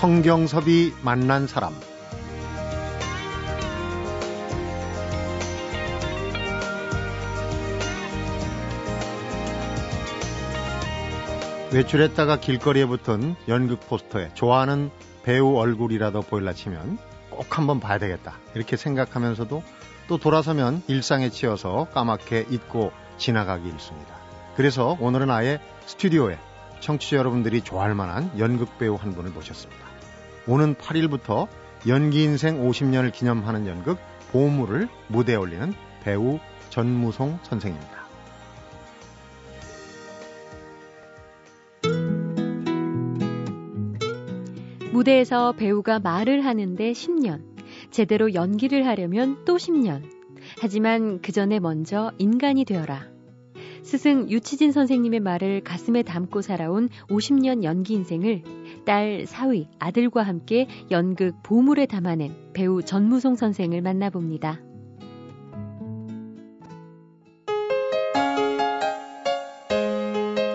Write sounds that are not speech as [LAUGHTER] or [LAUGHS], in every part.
성경섭이 만난 사람 외출했다가 길거리에 붙은 연극 포스터에 좋아하는 배우 얼굴이라도 보일라 치면 꼭 한번 봐야 되겠다. 이렇게 생각하면서도 또 돌아서면 일상에 치여서 까맣게 잊고 지나가기 일쑤입니다. 그래서 오늘은 아예 스튜디오에 청취자 여러분들이 좋아할 만한 연극 배우 한 분을 모셨습니다. 오는 8일부터 연기 인생 50년을 기념하는 연극 보물을 무대에 올리는 배우 전무송 선생입니다. 무대에서 배우가 말을 하는데 10년, 제대로 연기를 하려면 또 10년. 하지만 그 전에 먼저 인간이 되어라. 스승 유치진 선생님의 말을 가슴에 담고 살아온 50년 연기 인생을 딸 사위, 아들과 함께 연극 보물에 담아낸 배우 전무송 선생을 만나봅니다.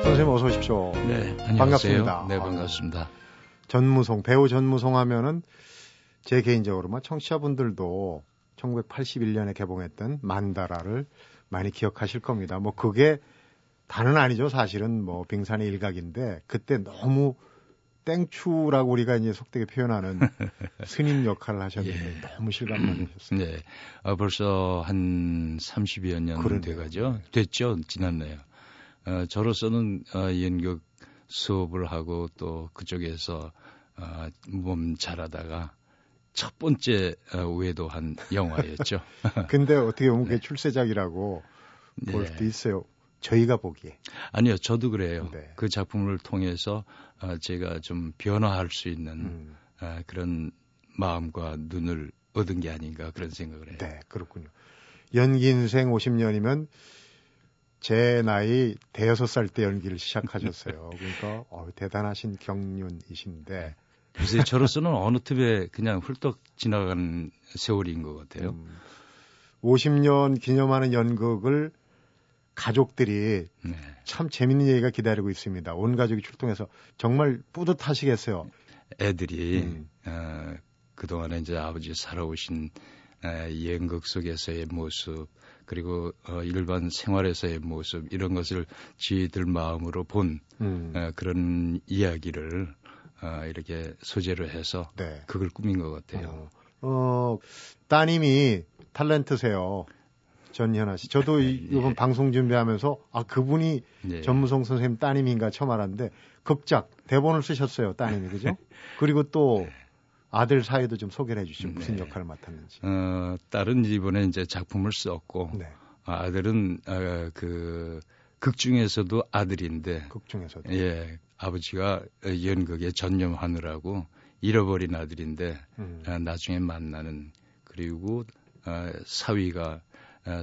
선생님 어서 오십시오. 네, 안녕하세요. 반갑습니다. 네, 반갑습니다. 전무송 배우 전무송 하면은 제 개인적으로 뭐 청취자분들도 1981년에 개봉했던 만다라를 많이 기억하실 겁니다. 뭐 그게 다는 아니죠. 사실은 뭐 빙산의 일각인데 그때 너무 땡추라고 우리가 이제 속되게 표현하는 [LAUGHS] 스님 역할을 하셨는데 예. 너무 실감나셨어요. 네, 아, 벌써 한 30여 년 그러네요. 돼가죠. 됐죠, 지났네요. 어, 저로서는 어, 연극 수업을 하고 또 그쪽에서 어, 몸 잘하다가 첫 번째 어, 외도한 영화였죠. [LAUGHS] 근데 어떻게 보면 그게 출세작이라고 볼 네. 수도 있어요. 저희가 보기에. 아니요, 저도 그래요. 네. 그 작품을 통해서 어, 제가 좀 변화할 수 있는 음, 어, 그런 마음과 눈을 얻은 게 아닌가 그런 생각을 해요. 네, 그렇군요. 연기 인생 50년이면 제 나이 대여섯 살 때 연기를 시작하셨어요. [LAUGHS] 그러니까 어, 대단하신 경륜이신데 글쎄 저로서는 어느 틈에 그냥 훌떡 지나간 세월인 것 같아요. 음, 50년 기념하는 연극을 가족들이 네. 참 재밌는 얘기가 기다리고 있습니다. 온 가족이 출동해서 정말 뿌듯하시겠어요. 애들이 음. 어, 그동안에 이제 아버지 살아오신 어, 연극 속에서의 모습 그리고 어, 일반 생활에서의 모습 이런 것을 지들 마음으로 본 음, 어, 그런 이야기를 어, 이렇게 소재로 해서 네. 그걸 꾸민 것 같아요. 어, 어, 따님이 탤런트세요. 전현아 씨. 저도 이- 예. 이번 방송 준비하면서 아 그분이 네. 전무성 선생님 따님인가 처음 알았는데 극작 대본을 쓰셨어요 따님이 그죠? [LAUGHS] 그리고 또 아들 사이도 좀 소개를 해주시죠 무슨 네. 역할을 맡았는지. 어, 딸은 이번에 이제 작품을 썼고 네, 아, 아들은 어, 그 극 중에서도 아들인데 극 중에서도. 예 아버지가 연극에 전념하느라고 잃어버린 아들인데 음, 아, 나중에 만나는 그리고 어, 사위가 어,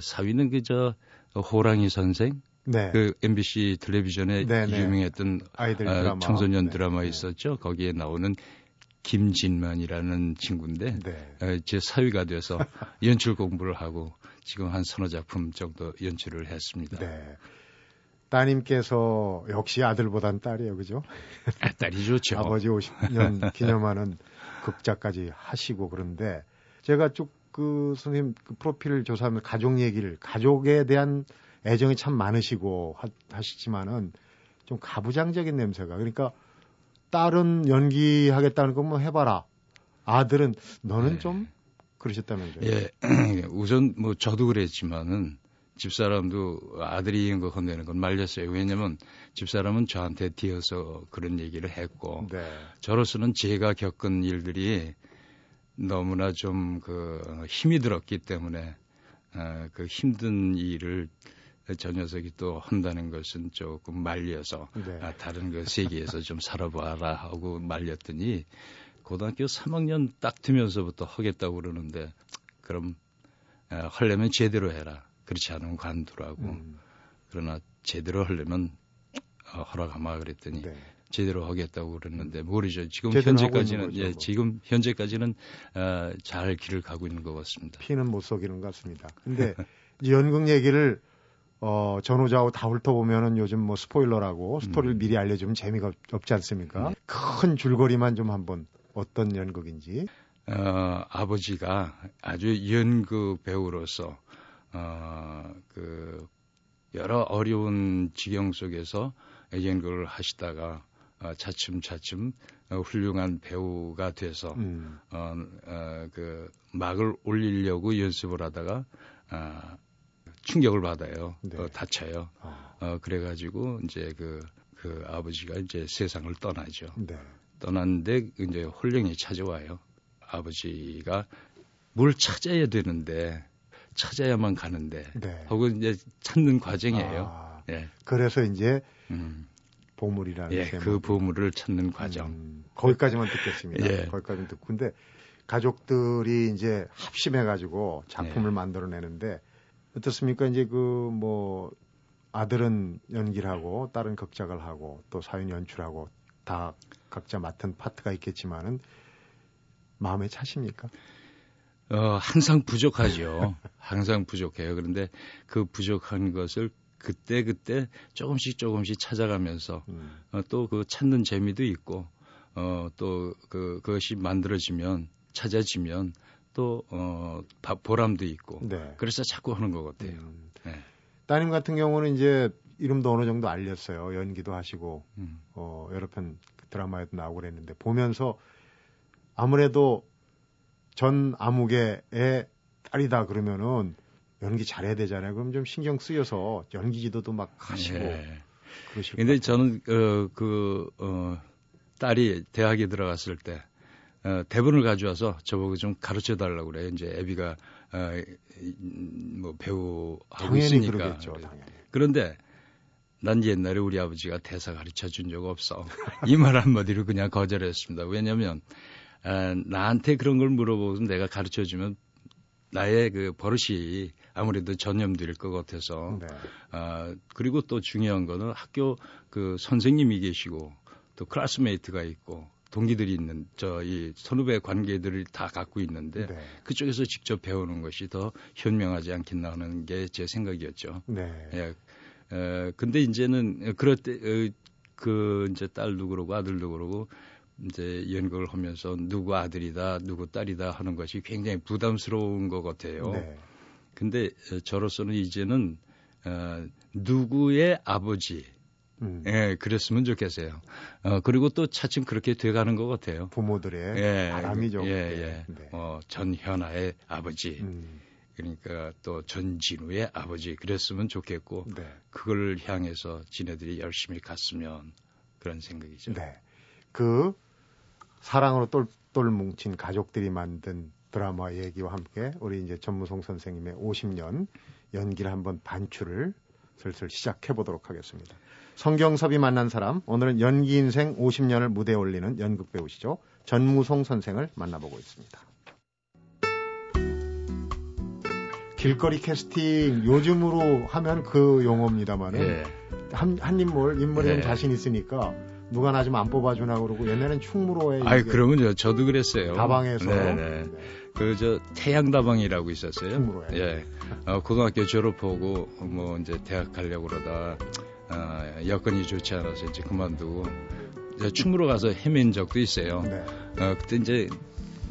사위는 그저 호랑이 선생 네, 그 MBC 텔레비전에 네, 네. 유명했던 아이들 어, 드라마. 청소년 네, 드라마 네. 있었죠. 거기에 나오는 김진만이라는 친구인데 네. 어, 제 사위가 돼서 [LAUGHS] 연출 공부를 하고 지금 한 서너 작품 정도 연출을 했습니다. 네. 따님께서 역시 아들보단 딸이에요, 그죠? 아, 딸이 좋죠. [LAUGHS] 아버지 50년 기념하는 [LAUGHS] 극작까지 하시고 그런데 제가 쭉 그 선생님 그 프로필 조사하면 가족 얘기를 가족에 대한 애정이 참 많으시고 하, 시지만은좀 가부장적인 냄새가 그러니까 딸은 연기하겠다는 거뭐 해봐라 아들은 너는 네. 좀 그러셨다면서요? 예, [CLEARS THROAT] 우선 뭐 저도 그랬지만은 집사람도 아들이 이런 거 건네는 건 말렸어요. 왜냐면 집사람은 저한테 뒤어서 그런 얘기를 했고 네. 저로서는 제가 겪은 일들이 너무나 좀 그 힘이 들었기 때문에 어, 그 힘든 일을 저 녀석이 또 한다는 것은 조금 말려서 네. 아, 다른 그 세계에서 좀 살아봐라 하고 말렸더니 고등학교 3학년 딱 되면서부터 하겠다고 그러는데 그럼 어, 하려면 제대로 해라. 그렇지 않으면 관두라고. 음, 그러나 제대로 하려면 어, 허락하마 그랬더니 네. 제대로 하겠다고 그랬는데 모르죠. 지금 현재까지는 예, 뭐. 지금 현재까지는 어, 잘 길을 가고 있는 것 같습니다. 피는 못 속이는 것 같습니다. 근데 [LAUGHS] 이제 연극 얘기를 어, 전호자하고 다 훑어보면은 요즘 뭐 스포일러라고 스토리를 음. 미리 알려주면 재미가 없, 없지 않습니까? 큰 줄거리만 좀 한번 어떤 연극인지. 어, 아버지가 아주 연극 배우로서 어, 그 여러 어려운 지경 속에서 연극을 하시다가 어, 차츰차츰 어, 훌륭한 배우가 돼서 음. 어, 어, 그 막을 올리려고 연습을 하다가 어, 충격을 받아요. 네. 어, 다쳐요. 어. 어, 그래가지고 이제 그, 그 아버지가 이제 세상을 떠나죠. 네. 떠났는데 이제 홀령이 찾아와요. 아버지가 뭘 찾아야 되는데 찾아야만 가는데 네. 혹은 이제 찾는 과정이에요. 아, 예. 그래서 이제 음. 보물이라는 예, 그 보물을 찾는 과정. 음, 거기까지만 듣겠습니다. 예. 거기까지만 듣고 근데 가족들이 이제 합심해 가지고 작품을 예. 만들어내는데 어떻습니까? 이제 그 뭐 아들은 연기를 하고 딸은 극작을 하고 또 사연 연출하고 다 각자 맡은 파트가 있겠지만은 마음에 차십니까? 어, 항상 부족하죠. 항상 부족해요. 그런데 그 부족한 것을 그때 그때 조금씩 조금씩 찾아가면서 음. 어, 또그 찾는 재미도 있고 어, 또 그 그것이 만들어지면 찾아지면 또 어, 보람도 있고 네. 그래서 자꾸 하는 것 같아요. 음. 네. 따님 같은 경우는 이제 이름도 어느 정도 알렸어요. 연기도 하시고 음. 어, 여러 편 드라마에도 나오고 그랬는데 보면서 아무래도 전 아무개의 딸이다 그러면은 연기 잘해야 되잖아요. 그럼 좀 신경 쓰여서 연기 지도도 막 하시고 네. 그러실 근데 저는 어, 그 어, 딸이 대학에 들어갔을 때 어, 대본을 가져와서 저보고 좀 가르쳐 달라고 그래요. 이제 애비가 어, 뭐 배우 하고 있으니까. 그러겠죠, 그런데 난 옛날에 우리 아버지가 대사 가르쳐 준 적 없어. 이 말 한마디로 그냥 거절했습니다. 왜냐면 하 나한테 그런 걸 물어보고 내가 가르쳐 주면 나의 그 버릇이 아무래도 전염될 것 같아서 네. 아 그리고 또 중요한 거는 학교 그 선생님이 계시고 또 classmate가 있고 동기들이 있는 저 이 선후배 관계들을 다 갖고 있는데 네. 그쪽에서 직접 배우는 것이 더 현명하지 않겠나 하는 게 제 생각이었죠. 네. 예. 에, 근데 이제는 그럴 때 어, 그 이제 딸도 그러고 아들도 그러고 이제 연극을 하면서 누구 아들이다, 누구 딸이다 하는 것이 굉장히 부담스러운 것 같아요. 네. 근데 저로서는 이제는 어, 누구의 아버지, 음. 예, 그랬으면 좋겠어요. 어, 그리고 또 차츰 그렇게 돼가는 것 같아요. 부모들의 예, 바람이죠. 예, 예. 네. 어, 전현아의 아버지. 음. 그러니까 또 전진우의 아버지 그랬으면 좋겠고 네. 그걸 향해서 지네들이 열심히 갔으면 그런 생각이죠. 네. 그 사랑으로 똘똘 뭉친 가족들이 만든 드라마 얘기와 함께 우리 이제 전무송 선생님의 50년 연기를 한번 반출을 슬슬 시작해 보도록 하겠습니다. 성경섭이 만난 사람 오늘은 연기 인생 50년을 무대에 올리는 연극 배우시죠. 전무송 선생을 만나보고 있습니다. 길거리 캐스팅 요즘으로 하면 그 용어입니다만은 예. 한, 한 인물 인물에 예. 자신 있으니까 누가 나 좀 안 뽑아주나 그러고 옛날엔 충무로에 아이 그러면 저도 그랬어요. 다방에서 네네. 네. 그 저 태양다방이라고 있었어요. 충무로에. 예. 어, 고등학교 졸업하고 뭐 이제 대학 가려고 그러다 어, 여건이 좋지 않아서 이제 그만두고 이제 충무로 가서 헤맨 적도 있어요. 네. 어, 그때 이제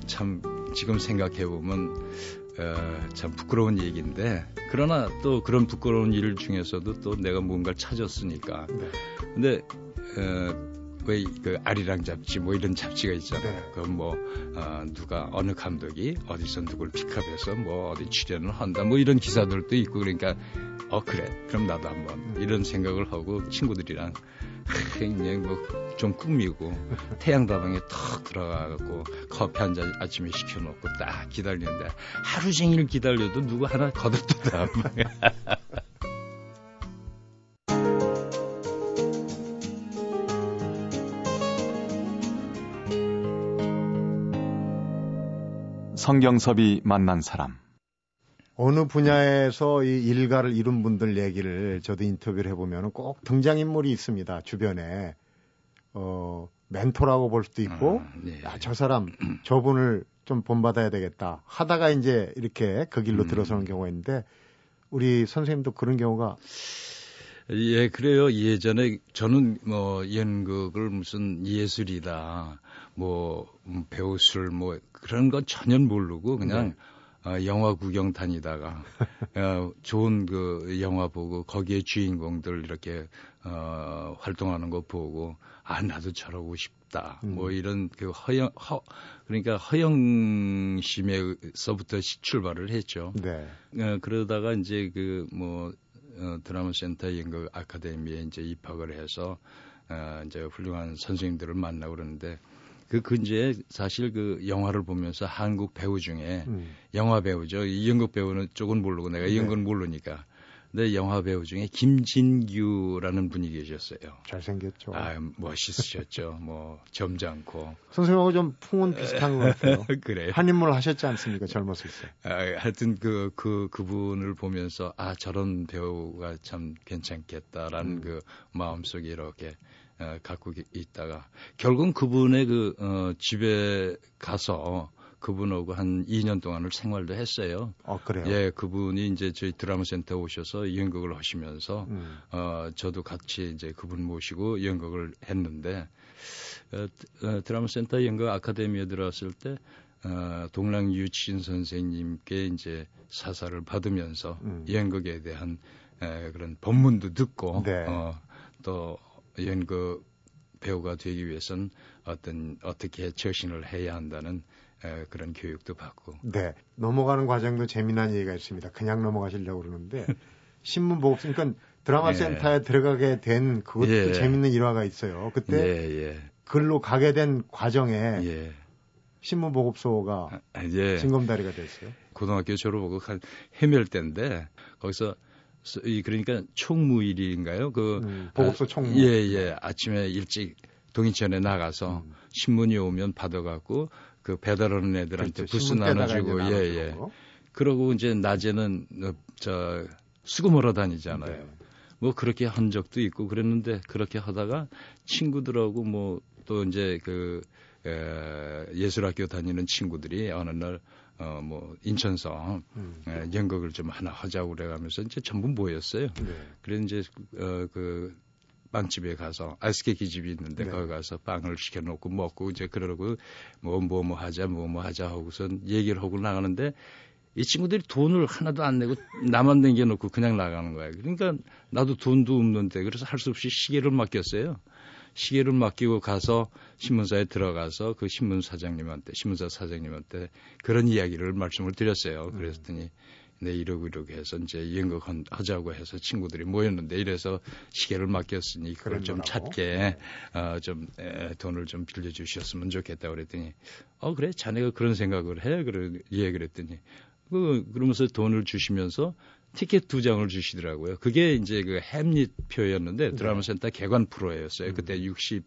참 지금 생각해 보면 어, 참 부끄러운 얘기인데 그러나 또 그런 부끄러운 일 중에서도 또 내가 뭔가를 찾았으니까. 네. 근데 어, 왜그 아리랑 잡지 뭐 이런 잡지가 있잖아요. 네. 그뭐 어, 누가 어느 감독이 어디서 누굴 픽업해서 뭐 어디 출연을 한다 뭐 이런 기사들도 있고 그러니까 어 그래 그럼 나도 한번 음. 이런 생각을 하고 친구들이랑 그냥 뭐 좀 꾸미고 태양다방에 턱 들어가고 커피 한 잔 아침에 시켜놓고 딱 기다리는데 하루 종일 기다려도 누구 하나 거들떠도 안 성경섭이 만난 사람. 어느 분야에서 이 일가를 이룬 분들 얘기를 저도 인터뷰를 해보면 꼭 등장인물이 있습니다. 주변에. 어, 멘토라고 볼 수도 있고, 아, 네. 야, 저 사람, 저분을 좀 본받아야 되겠다. 하다가 이제 이렇게 그 길로 음. 들어서는 경우가 있는데, 우리 선생님도 그런 경우가 예, 그래요. 예전에 저는 뭐 연극을 무슨 예술이다. 뭐 음, 배우술 뭐 그런 건 전혀 모르고 그냥 네. 어, 영화 구경 다니다가 어, 좋은 그 영화 보고 거기에 주인공들 이렇게 어, 활동하는 거 보고 아 나도 저러고 싶다 음. 뭐 이런 그 허영 허 그러니까 허영심에서부터 출발을 했죠. 네. 어, 그러다가 이제 그뭐 어, 드라마 센터 연극 아카데미에 이제 입학을 해서 어, 이제 훌륭한 선생님들을 만나고 그러는데 그 근처에 사실 그 영화를 보면서 한국 배우 중에 음. 영화 배우죠. 이 연극 배우는 쪽은 모르고 내가 네. 연극은 모르니까. 근데 영화 배우 중에 김진규라는 분이 계셨어요. 잘생겼죠. 아, 멋있으셨죠. 뭐 점잖고. 선생님하고 좀 풍은 비슷한 것 같아요. [LAUGHS] 그래요. 한 인물 하셨지 않습니까? 젊었을 때. 아, 하여튼 그, 그, 그분을 보면서 아, 저런 배우가 참 괜찮겠다라는 음. 그 마음속에 이렇게 어, 갖고 있다가 결국은 그분의 그 어, 집에 가서 그분하고 한 2년 동안을 생활도 했어요. 아, 그래요? 예, 그분이 이제 저희 드라마 센터 오셔서 연극을 하시면서 음. 어, 저도 같이 이제 그분 모시고 연극을 했는데 어, 어, 드라마 센터 연극 아카데미에 들어왔을 때 어, 동랑 유치인 선생님께 이제 사사를 받으면서 음. 연극에 대한 에, 그런 법문도 듣고 네. 어, 또 연극 배우가 되기 위해서는 어떤 어떻게 처신을 해야 한다는 에, 그런 교육도 받고. 네. 넘어가는 과정도 재미난 얘기가 있습니다. 그냥 넘어가시려고 그러는데 [LAUGHS] 신문 보고 그러니까 드라마 예. 센터에 들어가게 된 그것도 예. 재밌는 일화가 있어요. 그때 예, 예. 글로 가게 된 과정에 예. 신문 보급소가 아, 예. 징검다리가 됐어요. 고등학교 졸업하고 한 해멸 때인데 거기서 이 그러니까 총무일인가요? 그 음, 보급소 총무. 아, 예, 예. 아침에 일찍 동인천에 나가서 음. 신문이 오면 받아갖고 그 배달하는 애들한테 그렇죠. 부스 나눠주고 예, 예. 그러고 이제 낮에는 어, 저 수금하러 다니잖아요. 네. 뭐 그렇게 한 적도 있고 그랬는데 그렇게 하다가 친구들하고 뭐 또 이제 그 에, 예술학교 다니는 친구들이 어느 날 어, 뭐, 인천서, 음. 에, 연극을 좀 하나 하자고 그래가면서 이제 전부 모였어요. 네. 그래서 이제, 어, 그, 빵집에 가서 아이스케이크 집이 있는데 네. 거기 가서 빵을 시켜놓고 먹고 이제 그러고 뭐 뭐뭐 뭐 하자 뭐뭐 뭐 하자 하고선 얘기를 하고 나가는데 이 친구들이 돈을 하나도 안 내고 나만 남겨놓고 그냥 나가는 거예요. 그러니까 나도 돈도 없는데 그래서 할 수 없이 시계를 맡겼어요. 시계를 맡기고 가서 신문사에 들어가서 그 신문 사장님한테 신문사 사장님한테 그런 이야기를 말씀을 드렸어요. 그랬더니 네 이러고 이러고 해서 이제 연극 하자고 해서 친구들이 모였는데 이래서 시계를 맡겼으니 그걸 좀 찾게 어, 좀 에, 돈을 좀 빌려주셨으면 좋겠다 그랬더니 어 그래? 자네가 그런 생각을 해? 그래 예 그랬더니 그 그러면서 돈을 주시면서 티켓 두 장을 주시더라고요. 그게 이제 그 햄릿 표였는데 네. 드라마 센터 개관 프로였어요. 그때 60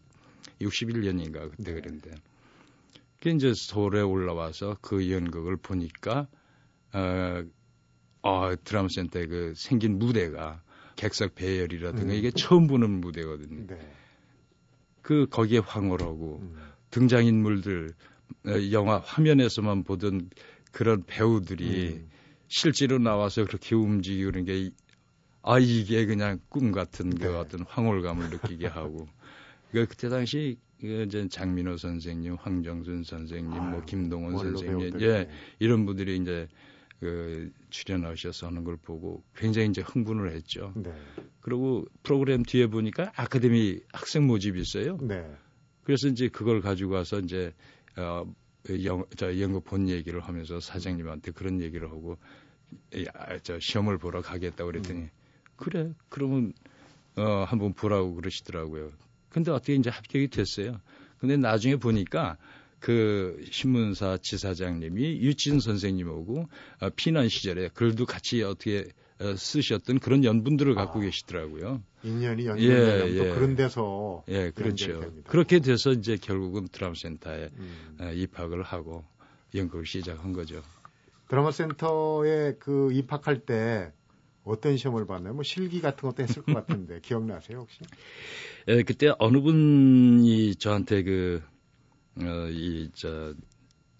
61년인가 그때 그랬는데. 그 이제 서울에 올라와서 그 연극을 보니까 어, 어 드라마 센터에 그 생긴 무대가 객석 배열이라든가 음. 이게 처음 보는 무대거든요. 네. 그 거기에 황홀하고 음. 등장 인물들 어, 영화 화면에서만 보던 그런 배우들이 음. 실제로 나와서 그렇게 움직이고 그런 게, 아, 이게 그냥 꿈 같은 그 네. 그 어떤 황홀감을 느끼게 하고. [LAUGHS] 그 그때 당시 그 이제 장민호 선생님, 황정순 선생님, 뭐 아유, 뭐 김동원 선생님, 예, 이런 분들이 이제 그 출연하셔서 하는 걸 보고 굉장히 이제 흥분을 했죠. 네. 그리고 프로그램 뒤에 보니까 아카데미 학생 모집이 있어요. 네. 그래서 이제 그걸 가지고 와서 이제 어, 영, 저 연극 본 얘기를 하면서 사장님한테 그런 얘기를 하고 야, 저 시험을 보러 가겠다 고 그랬더니 음. 그래 그러면 어 한번 보라고 그러시더라고요. 근데 어떻게 이제 합격이 됐어요. 근데 나중에 보니까 그 신문사 지사장님이 유진 선생님하고 어, 피난 시절에 글도 같이 어떻게 어, 쓰셨던 그런 연분들을 갖고 아, 계시더라고요. 인연이 연결 예, 예. 그런 데서 예 그렇죠. 그렇게 돼서 이제 결국은 드라마 센터에 음. 어, 입학을 하고 연극을 시작한 거죠. 드라마 센터에 그 입학할 때 어떤 시험을 봤나요? 뭐 실기 같은 것도 했을 것 같은데 [LAUGHS] 기억나세요 혹시? 예, 그때 어느 분이 저한테 그 어, 이 저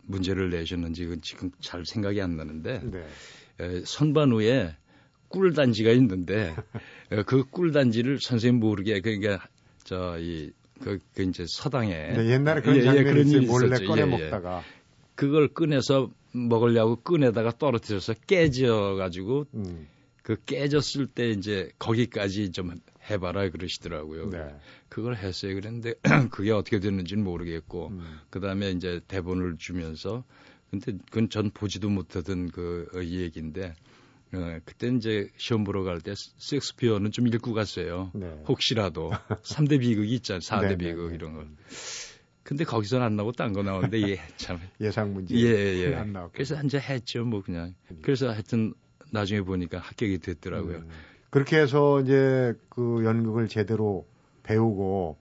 문제를 내셨는지 지금 잘 생각이 안 나는데 네. 에, 선반 위에 꿀단지가 있는데 그 꿀단지를 선생님 모르게 그러니까 저 이 그, 그 이제 서당에 네, 옛날에 그런 예, 장면이 예, 그런 몰래 있었죠. 꺼내 예, 예. 먹다가 그걸 꺼내서 먹으려고 꺼내다가 떨어뜨려서 깨져 가지고 음, 그 깨졌을 때 이제 거기까지 좀 해봐라 그러시더라고요. 네. 그걸 했어요. 그랬는데 [CLEARS THROAT] 그게 어떻게 됐는지는 모르겠고 음, 그 다음에 이제 대본을 주면서 근데 그건 전 보지도 못하던 그 어, 얘기인데 어, 그때 이제 시험 보러 갈 때 섹스피어는 좀 읽고 갔어요. 네. 혹시라도 3대 비극이 있잖아요. 4대 네, 네, 비극 네. 이런 거. 근데 거기서는 안 나오고 딴 거 나오는데 예, 참. [LAUGHS] 예상 문제 예, 예. 안 나왔고. 그래서 이제 했죠. 뭐 그냥. 그래서 하여튼 나중에 보니까 합격이 됐더라고요. 음, 그렇게 해서 이제 그 연극을 제대로 배우고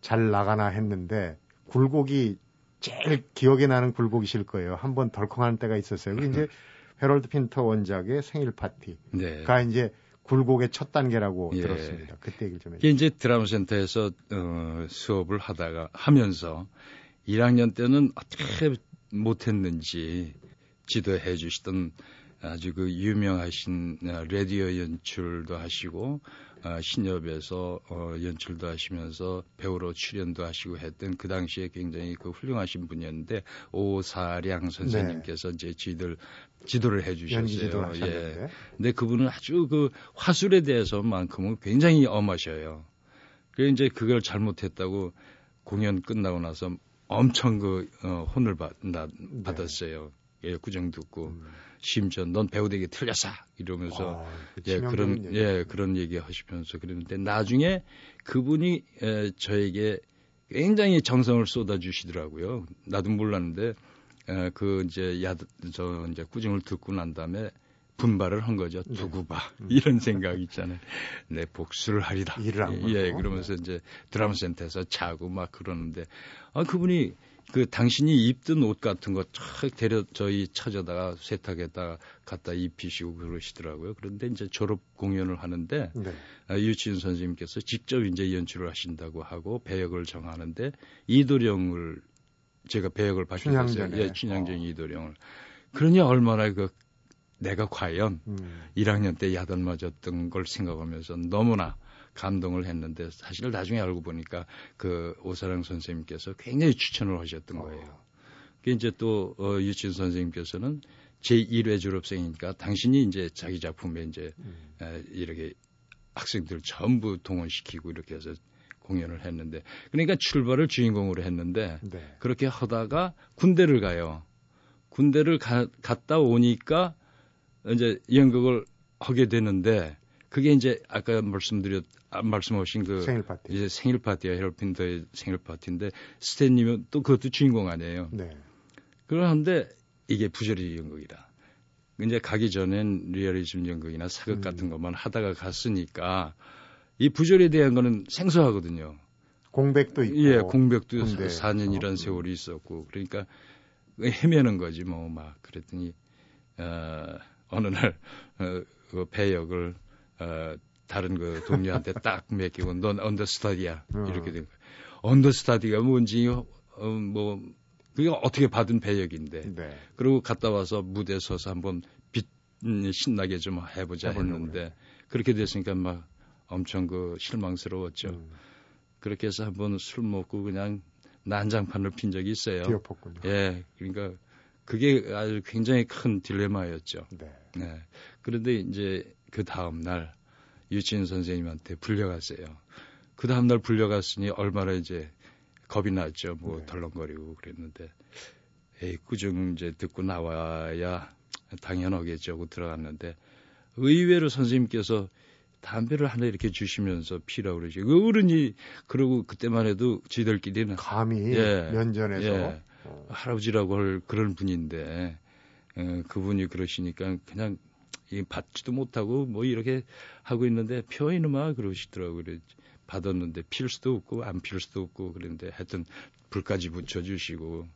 잘 나가나 했는데 굴곡이 제일 기억에 나는 굴곡이실 거예요. 한 번 덜컹한 때가 있었어요. 그 이제 [LAUGHS] 헤럴드 핀터 원작의 생일 파티가 네. 이제 굴곡의 첫 단계라고 예. 들었습니다. 그때 얘기를 좀 해주세요. 이제 드라마 센터에서 어, 수업을 하다가 하면서 1학년 때는 어떻게 못했는지 지도해 주시던 아주 그 유명하신 어, 라디오 연출도 하시고 어, 신협에서 어, 연출도 하시면서 배우로 출연도 하시고 했던 그 당시에 굉장히 그 훌륭하신 분이었는데 오사량 선생님께서 이제 지도를 지도를 해 네. 연기 지도를 주셨어요. 예. 근데 그분은 아주 그 화술에 대해서만큼은 굉장히 엄하셔요. 그래 이제 그걸 잘못했다고 공연 끝나고 나서 엄청 그 어, 혼을 받, 나, 받았어요. 예, 구정 듣고 음. 심지어 넌 배우 되게 틀렸어 이러면서 아, 그예 그런 얘기. 예 그런 얘기 하시면서 그랬는데 나중에 그분이 에, 저에게 굉장히 정성을 쏟아 주시더라고요. 나도 몰랐는데 에, 그 이제 야저 이제 꾸중을 듣고 난 다음에 분발을 한 거죠. 네. 두고 봐. 음. 이런 생각 있잖아요. 내 복수를 하리라. 일을 예, 걸고. 그러면서 이제 드라마 센터에서 자고 막 그러는데 아 그분이 그 당신이 입던 옷 같은 거 촥 데려 저희 찾아다가 세탁에다가 갖다 입히시고 그러시더라고요. 그런데 이제 졸업 공연을 하는데 네. 아, 유치인 선생님께서 직접 이제 연출을 하신다고 하고 배역을 정하는데 이도령을 제가 배역을. 춘향전에. 예, 춘향전 이도령을. 그러니 얼마나 그 내가 과연 음. 1학년 때 야단 맞았던 걸 생각하면서 너무나 감동을 했는데 사실 나중에 알고 보니까 그 오사랑 선생님께서 굉장히 추천을 하셨던 거예요. 그 이제 또 어, 유치원 선생님께서는 제 1회 졸업생이니까 당신이 이제 자기 작품에 이제 음. 에, 이렇게 학생들 전부 동원시키고 이렇게 해서 공연을 했는데 그러니까 출발을 주인공으로 했는데 네. 그렇게 하다가 군대를 가요. 군대를 가- 갔다 오니까 이제 연극을 하게 되는데 그게 이제 아까 말씀드렸 아, 말씀하신 그 생일 파티. 이제 생일 파티야 헤럴핀더의 생일 파티인데 스탠님은 또 그것도 주인공 아니에요. 네. 그런데 이게 부조리 연극이다. 이제 가기 전엔 리얼리즘 연극이나 사극 음. 같은 것만 하다가 갔으니까 이 부조리에 대한 거는 생소하거든요. 공백도 있고. 예, 공백도 군대에서. 4년이라는 음. 세월이 있었고 그러니까 헤매는 거지 뭐 막 그랬더니 어, 어느 날 어, 그 배역을 어, 다른 그 동료한테 [LAUGHS] 딱 맡기고 넌 언더스타디야 음. 이렇게 된 거예요. 언더스타디가 뭔지 어, 뭐 그게 어떻게 받은 배역인데 네. 그리고 갔다 와서 무대에 서서 한번 빛 음, 신나게 좀 해보자 했는데 그렇게 됐으니까 막 엄청 그 실망스러웠죠. 음. 그렇게 해서 한번 술 먹고 그냥 난장판을 핀 적이 있어요. 뒤엎었군요. 예, 그러니까 그게 아주 굉장히 큰 딜레마였죠. 네. 네. 그런데 이제 그 다음 날 유치인 선생님한테 불려갔어요. 그 다음 날 불려갔으니 얼마나 이제 겁이 났죠. 뭐 네. 덜렁거리고 그랬는데 에이 꾸중 이제 듣고 나와야 당연하겠죠 하고 들어갔는데 의외로 선생님께서 담배를 하나 이렇게 주시면서 피라고 그러지. 그 어른이 그러고 그때만 해도 지들끼리는 감히 예. 면전에서 예. 어, 할아버지라고 할 그런 분인데 어, 그분이 그러시니까 그냥 이 받지도 못하고 뭐 이렇게 하고 있는데 표 이놈아 그러시더라고요. 그래 받았는데 필 수도 없고 안 필 수도 없고 그런데 하여튼 불까지 붙여주시고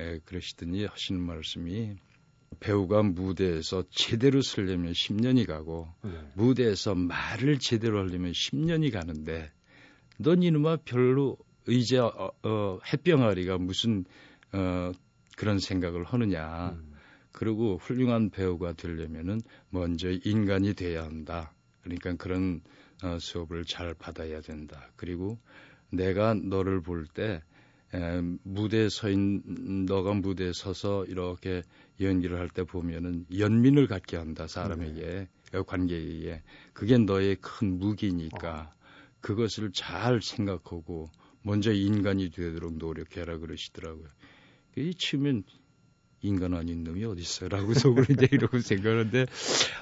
에, 그러시더니 하시는 말씀이 배우가 무대에서 제대로 쓰려면 10년이 가고 네. 무대에서 말을 제대로 하려면 10년이 가는데 넌 이놈아 별로 이제 어, 어, 햇병아리가 무슨 어, 그런 생각을 하느냐. 음. 그리고 훌륭한 배우가 되려면은 먼저 인간이 돼야 한다. 그러니까 그런 어, 수업을 잘 받아야 된다. 그리고 내가 너를 볼때 무대에 서인 너가 무대에 서서 이렇게 연기를 할 때 보면은 연민을 갖게 한다 사람에게 네. 관계에 그게 너의 큰 무기니까 어. 그것을 잘 생각하고 먼저 인간이 되도록 노력해라 그러시더라고요. 이 치면 인간 아닌 놈이 어디 있어라고 속으로 이제 이러고 [LAUGHS] 생각하는데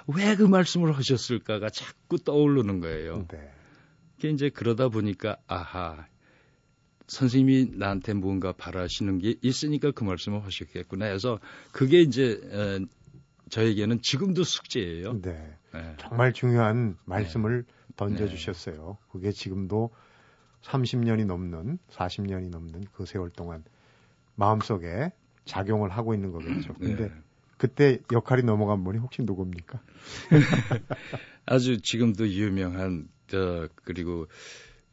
왜 그 말씀을 하셨을까가 자꾸 떠오르는 거예요. 네. 그 이제 그러다 보니까 아하 선생님이 나한테 뭔가 바라시는 게 있으니까 그 말씀을 하셨겠구나 해서 그게 이제 어, 저에게는 지금도 숙제예요. 네. 네. 정말 중요한 말씀을 네. 던져주셨어요. 그게 지금도 30년이 넘는 40년이 넘는 그 세월 동안 마음속에 작용을 하고 있는 거겠죠. 근데 네. 그때 역할이 넘어간 분이 혹시 누굽니까? [LAUGHS] 아주 지금도 유명한 저 그리고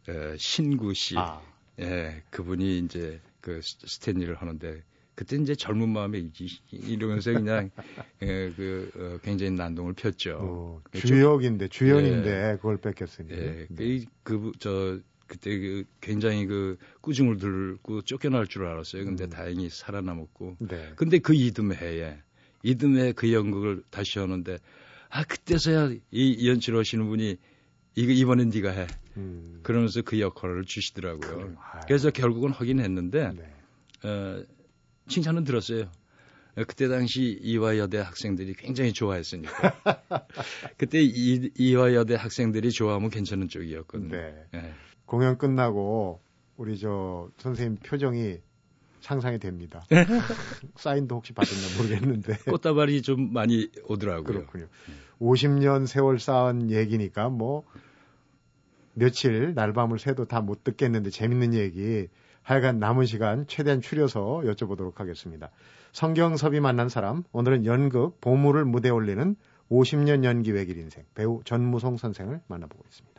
에, 신구 씨, 아. 예, 그분이 이제 그 스탠리를 하는데 그때 이제 젊은 마음에 이러면서 그냥 [LAUGHS] 예, 그 어, 굉장히 난동을 폈죠. 어, 주역인데 주연인데 예, 그걸 뺏겼으니. 예, 네. 그저 그 때 그 굉장히 그 꾸중을 들고 쫓겨날 줄 알았어요. 근데 음. 다행히 살아남았고. 네. 근데 그 이듬해에 이듬해 그 연극을 다시 하는데 아 그때서야 이 연출 하시는 분이 이거 이번엔 네가 해. 음. 그러면서 그 역할을 주시더라고요. 그래서 결국은 하긴 했는데 네. 어, 칭찬은 들었어요. 그때 당시 이화여대 학생들이 굉장히 좋아했으니까. [LAUGHS] 그때 이, 이화여대 학생들이 좋아하면 괜찮은 쪽이었거든요. 네. 네. 공연 끝나고 우리 저 선생님 표정이 상상이 됩니다. [LAUGHS] 사인도 혹시 받았나 모르겠는데. [LAUGHS] 꽃다발이 좀 많이 오더라고요. 그렇군요. 50년 세월 쌓은 얘기니까 뭐 며칠 날밤을 새도 다 못 듣겠는데 재밌는 얘기 하여간 남은 시간 최대한 추려서 여쭤보도록 하겠습니다. 성경섭이 만난 사람 오늘은 연극 보물을 무대에 올리는 50년 연기 외길 인생 배우 전무송 선생을 만나보고 있습니다.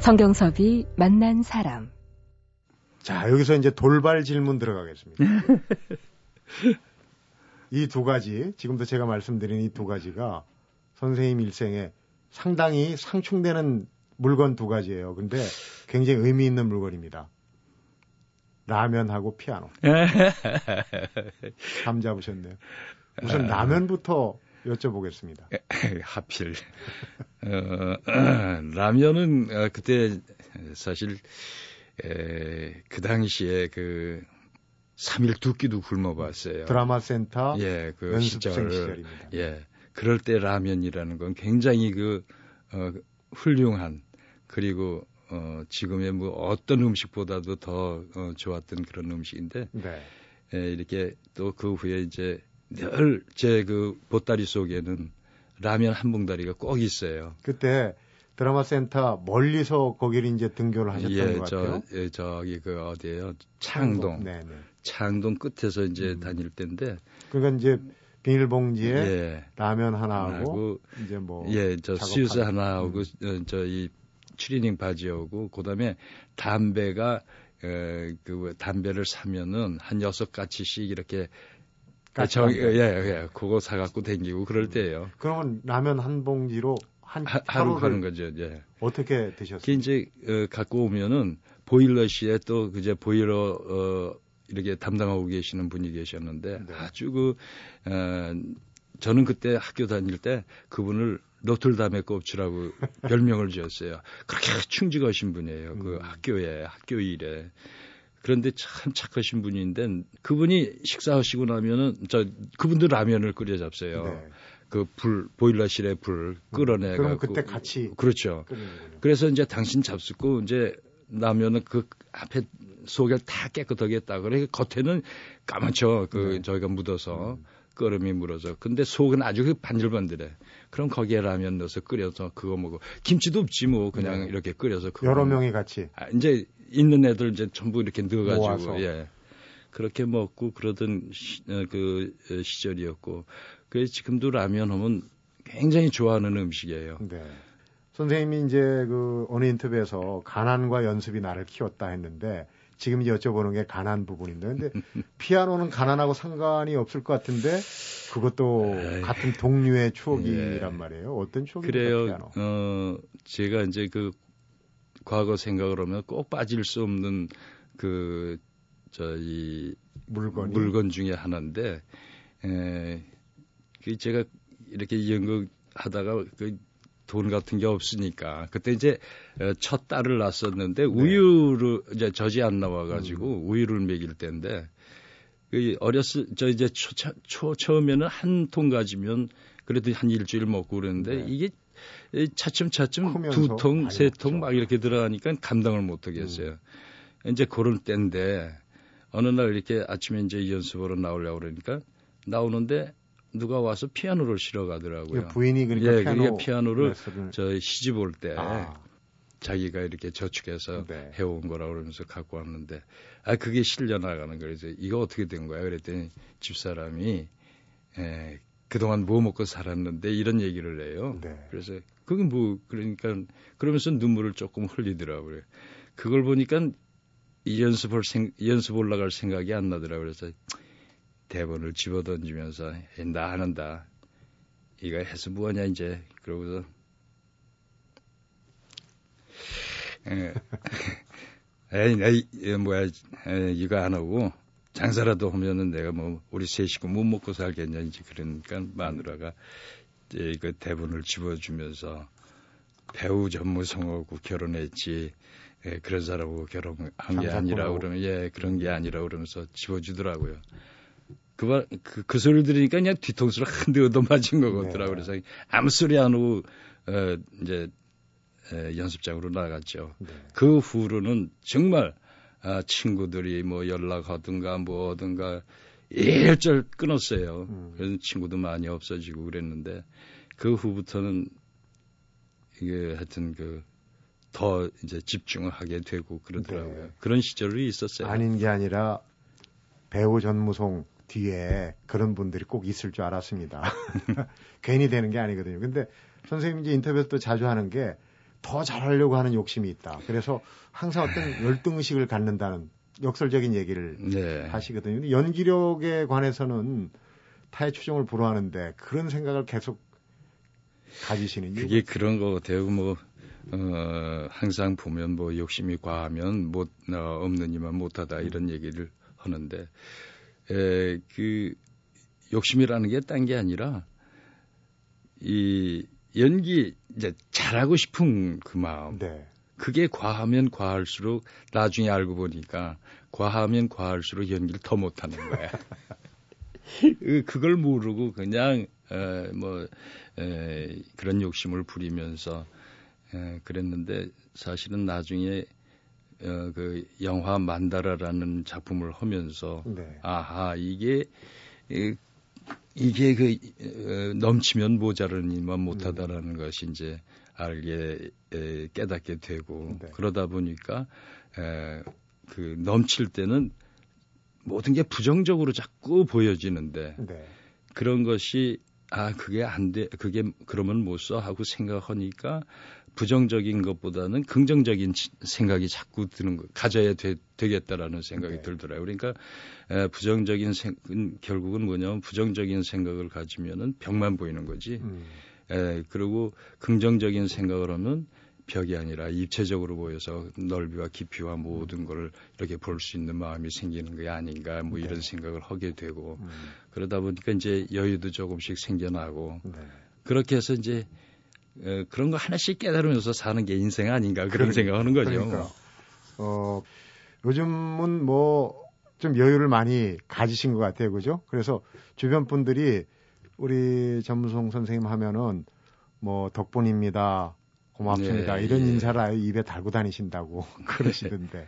성경섭이 만난 사람. 자, 여기서 이제 돌발 질문 들어가겠습니다. [LAUGHS] 이 두 가지, 지금도 제가 말씀드린 이 두 가지가 선생님 일생에 상당히 상충되는 물건 두 가지예요. 근데 굉장히 의미 있는 물건입니다. 라면하고 피아노. [LAUGHS] 감 잡으셨네요. 우선 라면부터 여쭤보겠습니다. [LAUGHS] 하필. 어, [CLEARS THROAT] 라면은 어, 그때 사실 에, 그 당시에 그 3일 두 끼도 굶어봤어요. 드라마 센터 예, 그 연습생 시절, 시절입니다. 예. 그럴 때 라면이라는 건 굉장히 그 어, 훌륭한 그리고 어, 지금의 뭐 어떤 음식보다도 더 어, 좋았던 그런 음식인데 네. 에, 이렇게 또 그 후에 이제 늘 제 그 보따리 속에는 라면 한 봉다리가 꼭 있어요. 그때 드라마 센터 멀리서 거기를 이제 등교를 하셨던 예, 것 같아요. 저, 예, 저기 그 어디에요? 창동. 네네. 네. 창동 끝에서 이제 음. 다닐 때인데. 그러니까 이제 비닐봉지에 예. 라면 하나 하고 이제 뭐 예, 저 수유스 하나 하고 음. 저이 추리닝 바지하고 그다음에 담배가 에, 그 담배를 사면은 한 여섯 가지씩 이렇게 저, 예, 예, 그거 사갖고 댕기고 그럴 때예요. 그러면 라면 한 봉지로 한 하, 하루 가는 거죠. 예. 어떻게 드셨어요? 그 이제 어, 갖고 오면은 보일러실에 또 그제 보일러 어, 이렇게 담당하고 계시는 분이 계셨는데 네. 아주 그 어, 저는 그때 학교 다닐 때 그분을 노틀담의 꼽치라고 [LAUGHS] 별명을 지었어요. 그렇게 충직하신 분이에요. 그 음. 학교에 학교 일에. 그런데 참 착하신 분인데 그분이 식사하시고 나면은 저 그분도 라면을 끓여 잡어요. 네. 그불 보일러실에 불 끌어내 음, 그럼 그때 같이 그렇죠. 그래서 이제 당신 잡수고 이제 라면은 그 앞에 속을 다 깨끗하게 했다. 그래 겉에는 까맣죠. 그 네. 저희가 묻어서 음. 끓음이 물어서. 근데 속은 아주 그 반질반질해. 그럼 거기에 라면 넣어서 끓여서 그거 먹고 김치도 없지 뭐 그냥 네. 이렇게 끓여서 그거 여러 명이 같이 아, 이제 있는 애들 이제 전부 이렇게 넣어가지고 모아서. 예 그렇게 먹고 그러던 시, 어, 그 어, 시절이었고 그래서 지금도 라면 하면 굉장히 좋아하는 음식이에요. 네. 선생님이 이제 그 어느 인터뷰에서 가난과 연습이 나를 키웠다 했는데 지금 여쭤보는 게 가난 부분인데 근데 [LAUGHS] 피아노는 가난하고 상관이 없을 것 같은데 그것도 에이, 같은 동류의 추억이란 예. 말이에요. 어떤 추억입니까? 그래요. 피아노? 어, 제가 이제 그 과거 생각을 하면 꼭 빠질 수 없는 그 저희 물건 물건 중에 하나인데 에, 그 제가 이렇게 연극 하다가 그 돈 같은 게 없으니까 그때 이제 어, 첫 딸을 낳았었는데 네. 우유를 이제 젖이 안 나와가지고 음. 우유를 먹일 때인데 그 어렸을 저 이제 초, 초 처음에는 한 통 가지면 그래도 한 일주일 먹고 그랬는데 네. 이게 차츰차츰 두 통, 세 통 막 이렇게 들어가니까 감당을 못 하겠어요. 음. 이제 그럴 때인데 어느 날 이렇게 아침에 이제 연습으로 나오려고 그러니까 나오는데 누가 와서 피아노를 실어 가더라고요. 부인이 그러니까 예, 피아노 피아노를 레슨을... 저 시집 올때 아. 자기가 이렇게 저축해서 네. 해온 거라 그러면서 갖고 왔는데 아 그게 실려 나가는 거예요. 그래서 이거 어떻게 된 거야? 그랬더니 집사람이 에, 그동안 뭐 먹고 살았는데 이런 얘기를 해요. 네. 그래서 그게 뭐 그러니까 그러면서 눈물을 조금 흘리더라고요. 그걸 보니까 연습을 생, 연습 올라갈 생각이 안 나더라고요. 그래서 대본을 집어던지면서 나 하는다. 이거 해서 뭐하냐 이제 그러고서 [LAUGHS] 에, 에이, 에이, 뭐야, 에이, 이거 안 하고 장사라도 하면은 내가 뭐 우리 세 식구 못 먹고 살겠냐 이제 그러니까 마누라가 이제 그 대본을 집어주면서 배우 전무성하고 결혼했지 예, 그런 사람하고 결혼한 게 아니라 그러면 예 그런 게 아니라 그러면서 집어주더라고요. 그, 말, 그, 그 소리를 들으니까 그냥 뒤통수를 한대 얻어 맞은 거 같더라고요. 네. 그래서 아무 소리 안 하고, 어, 이제, 에, 연습장으로 나갔죠. 네. 그 후로는 정말, 아, 친구들이 뭐 연락하든가 뭐든가 일절 끊었어요. 음. 그래서 친구도 많이 없어지고 그랬는데, 그 후부터는 이게 하여튼 그, 더 이제 집중을 하게 되고 그러더라고요. 네. 그런 시절이 있었어요. 아닌 게 아니라 배우 전무송 뒤에 그런 분들이 꼭 있을 줄 알았습니다. [LAUGHS] [LAUGHS] 괜히 되는 게 아니거든요. 근데 선생님 이제 인터뷰에서 또 자주 하는 게 더 잘하려고 하는 욕심이 있다. 그래서 항상 어떤 열등 의식을 갖는다는 역설적인 얘기를 네. 하시거든요. 연기력에 관해서는 타의 추종을 불허하는데 그런 생각을 계속 가지시는 이유 그게 그런 거 같아요. 뭐 어, 항상 보면 뭐 욕심이 과하면 못 어, 없는 이만 못하다 이런 얘기를 하는데 에, 그 욕심이라는 게 딴 게 아니라 이 연기 이제 잘하고 싶은 그 마음. 네. 그게 과하면 과할수록 나중에 알고 보니까 과하면 과할수록 연기를 더 못하는 거야. [LAUGHS] 그, 그걸 모르고 그냥 에, 뭐 에, 그런 욕심을 부리면서 에, 그랬는데 사실은 나중에 어, 그 영화 만다라라는 작품을 하면서 네. 아하 이게 이, 이게 그 어, 넘치면 모자르니만 못하다라는 음. 것이 이제 알게 에, 깨닫게 되고 네. 그러다 보니까 에, 그 넘칠 때는 모든 게 부정적으로 자꾸 보여지는데 네. 그런 것이 아 그게 안 돼 그게 그러면 못 써 하고 생각하니까 부정적인 것보다는 긍정적인 생각이 자꾸 드는 거 가져야 되, 겠다라는 생각이 네. 들더라고요. 그러니까 에, 부정적인 생, 결국은 뭐냐면 부정적인 생각을 가지면은 벽만 보이는 거지. 음. 에, 그리고 긍정적인 생각을 하면 벽이 아니라 입체적으로 보여서 넓이와 깊이와 모든 걸 이렇게 볼 수 있는 마음이 생기는 게 아닌가 뭐 이런 네. 생각을 하게 되고 음. 그러다 보니까 이제 여유도 조금씩 생겨나고 네. 그렇게 해서 이제 에, 그런 거 하나씩 깨달으면서 사는 게 인생 아닌가 그런 그러니까, 생각하는 거죠. 그러니까. 어, 요즘은 뭐 좀 여유를 많이 가지신 것 같아요, 그죠? 그래서 주변 분들이 우리 전무송 선생님 하면은 뭐 덕분입니다, 고맙습니다 네, 이런 예. 인사를 입에 달고 다니신다고 [LAUGHS] [LAUGHS] 그러시던데.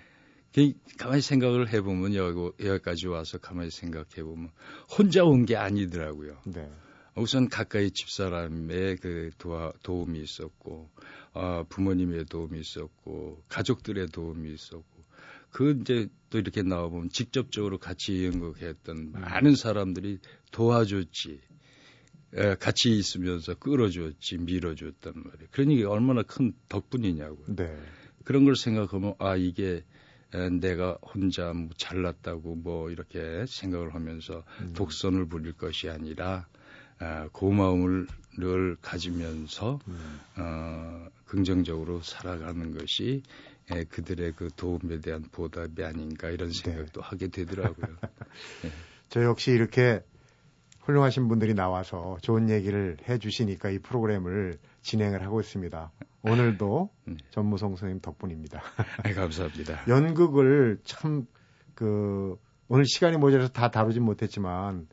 그 가만히 생각을 해보면 여기, 여기까지 와서 가만히 생각해보면 혼자 온 게 아니더라고요. 네. 우선 가까이 집사람의 그 도와, 도움이 있었고, 어, 부모님의 도움이 있었고, 가족들의 도움이 있었고, 그 이제 또 이렇게 나와보면 직접적으로 같이 연극했던 음. 많은 사람들이 도와줬지. 에, 같이 있으면서 끌어줬지, 밀어줬단 말이에요. 그러니 얼마나 큰 덕분이냐고요. 네. 그런 걸 생각하면, 아, 이게, 내가 혼자 뭐 잘났다고 뭐 이렇게 생각을 하면서 음. 독선을 부릴 것이 아니라 아, 고마움을 가지면서 음. 어, 긍정적으로 살아가는 것이 예, 그들의 그 도움에 대한 보답이 아닌가 이런 네. 생각도 네. 하게 되더라고요. 네. [LAUGHS] 저 역시 이렇게 훌륭하신 분들이 나와서 좋은 얘기를 해주시니까 이 프로그램을 진행을 하고 있습니다. 오늘도 네. 전무성 선생님 덕분입니다. [LAUGHS] 네, 감사합니다. 연극을 참 그 오늘 시간이 모자라서 다 다루진 못했지만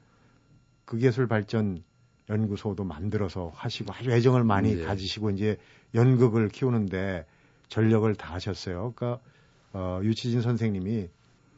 극예술 발전 연구소도 만들어서 하시고 아주 애정을 많이 네. 가지시고 이제 연극을 키우는데 전력을 다하셨어요. 그러니까 어, 유치진 선생님이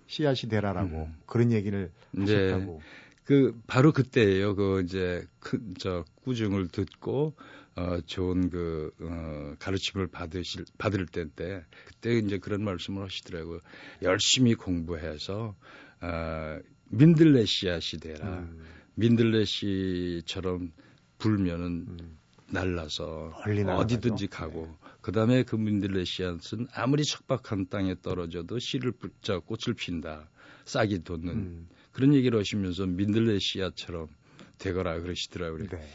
씨앗이 되라라고 음. 그런 얘기를 네. 하셨다고. 그 바로 그때예요. 그 이제 큰저 꾸중을 듣고 어 좋은 그 어, 가르침을 받으실 받을 때인데 그때 이제 그런 말씀을 하시더라고요. 열심히 공부해서 어 민들레 씨앗이 되라. 음. 민들레 씨처럼 불면은 음. 날라서 어디든지 가고 네. 그다음에 그 민들레 씨앗은 아무리 척박한 땅에 떨어져도 씨를 저 꽃을 핀다. 싹이 돋는 음. 그런 얘기를 하시면서 민들레 씨앗처럼 되거라 그러시더라고요. 네.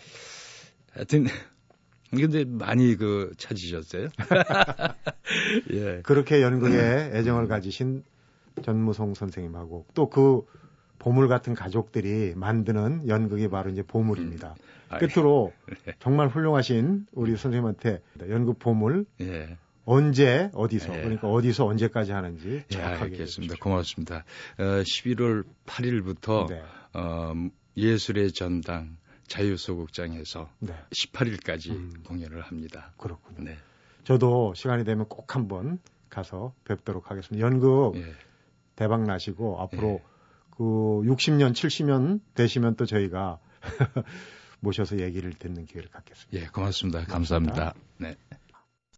하여튼 [LAUGHS] 근데 많이 그 찾으셨어요? [LAUGHS] 예. 그렇게 연극에 애정을 가지신 전무송 선생님하고 또그 보물 같은 가족들이 만드는 연극이 바로 이제 보물입니다. 음. 끝으로 네. 정말 훌륭하신 우리 선생님한테 연극 보물 예. 언제 어디서 예. 그러니까 어디서 언제까지 하는지 예, 정확하게 예, 알겠습니다. 고맙습니다. 어, 11월 8일부터 네. 어, 예술의 전당 자유소극장에서 네. 18일까지 음. 공연을 합니다. 그렇군요. 네. 저도 시간이 되면 꼭 한번 가서 뵙도록 하겠습니다. 연극 예. 대박 나시고 앞으로 예. 그 60년, 70년 되시면 또 저희가 [LAUGHS] 모셔서 얘기를 듣는 기회를 갖겠습니다. 예, 고맙습니다. 감사합니다. 감사합니다. 네.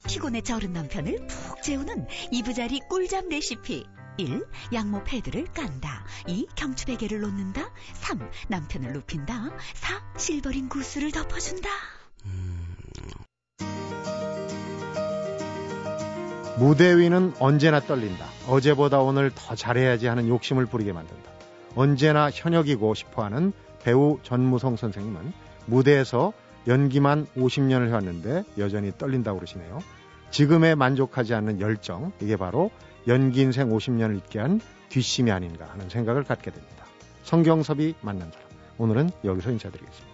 피곤에 절은 남편을 푹 재우는 이부자리 꿀잠 레시피. 1. 양모 패드를 깐다. 2. 경추 베개를 놓는다. 3. 남편을 눕힌다. 4. 실버린 구스를 덮어준다. 음... 무대 위는 언제나 떨린다. 어제보다 오늘 더 잘해야지 하는 욕심을 부리게 만든다. 언제나 현역이고 싶어하는 배우 전무성 선생님은 무대에서 연기만 50년을 해왔는데 여전히 떨린다고 그러시네요. 지금에 만족하지 않는 열정, 이게 바로 연기 인생 50년을 있게 한 뒷심이 아닌가 하는 생각을 갖게 됩니다. 성경섭이 만난 사람. 오늘은 여기서 인사드리겠습니다.